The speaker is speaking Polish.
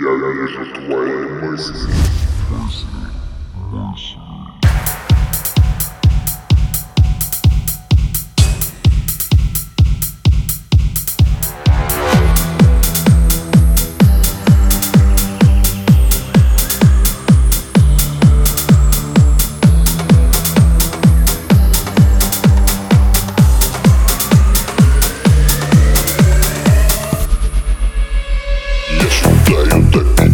Ja wierzę w Twoje myśli. Myśli, myśli. Dick.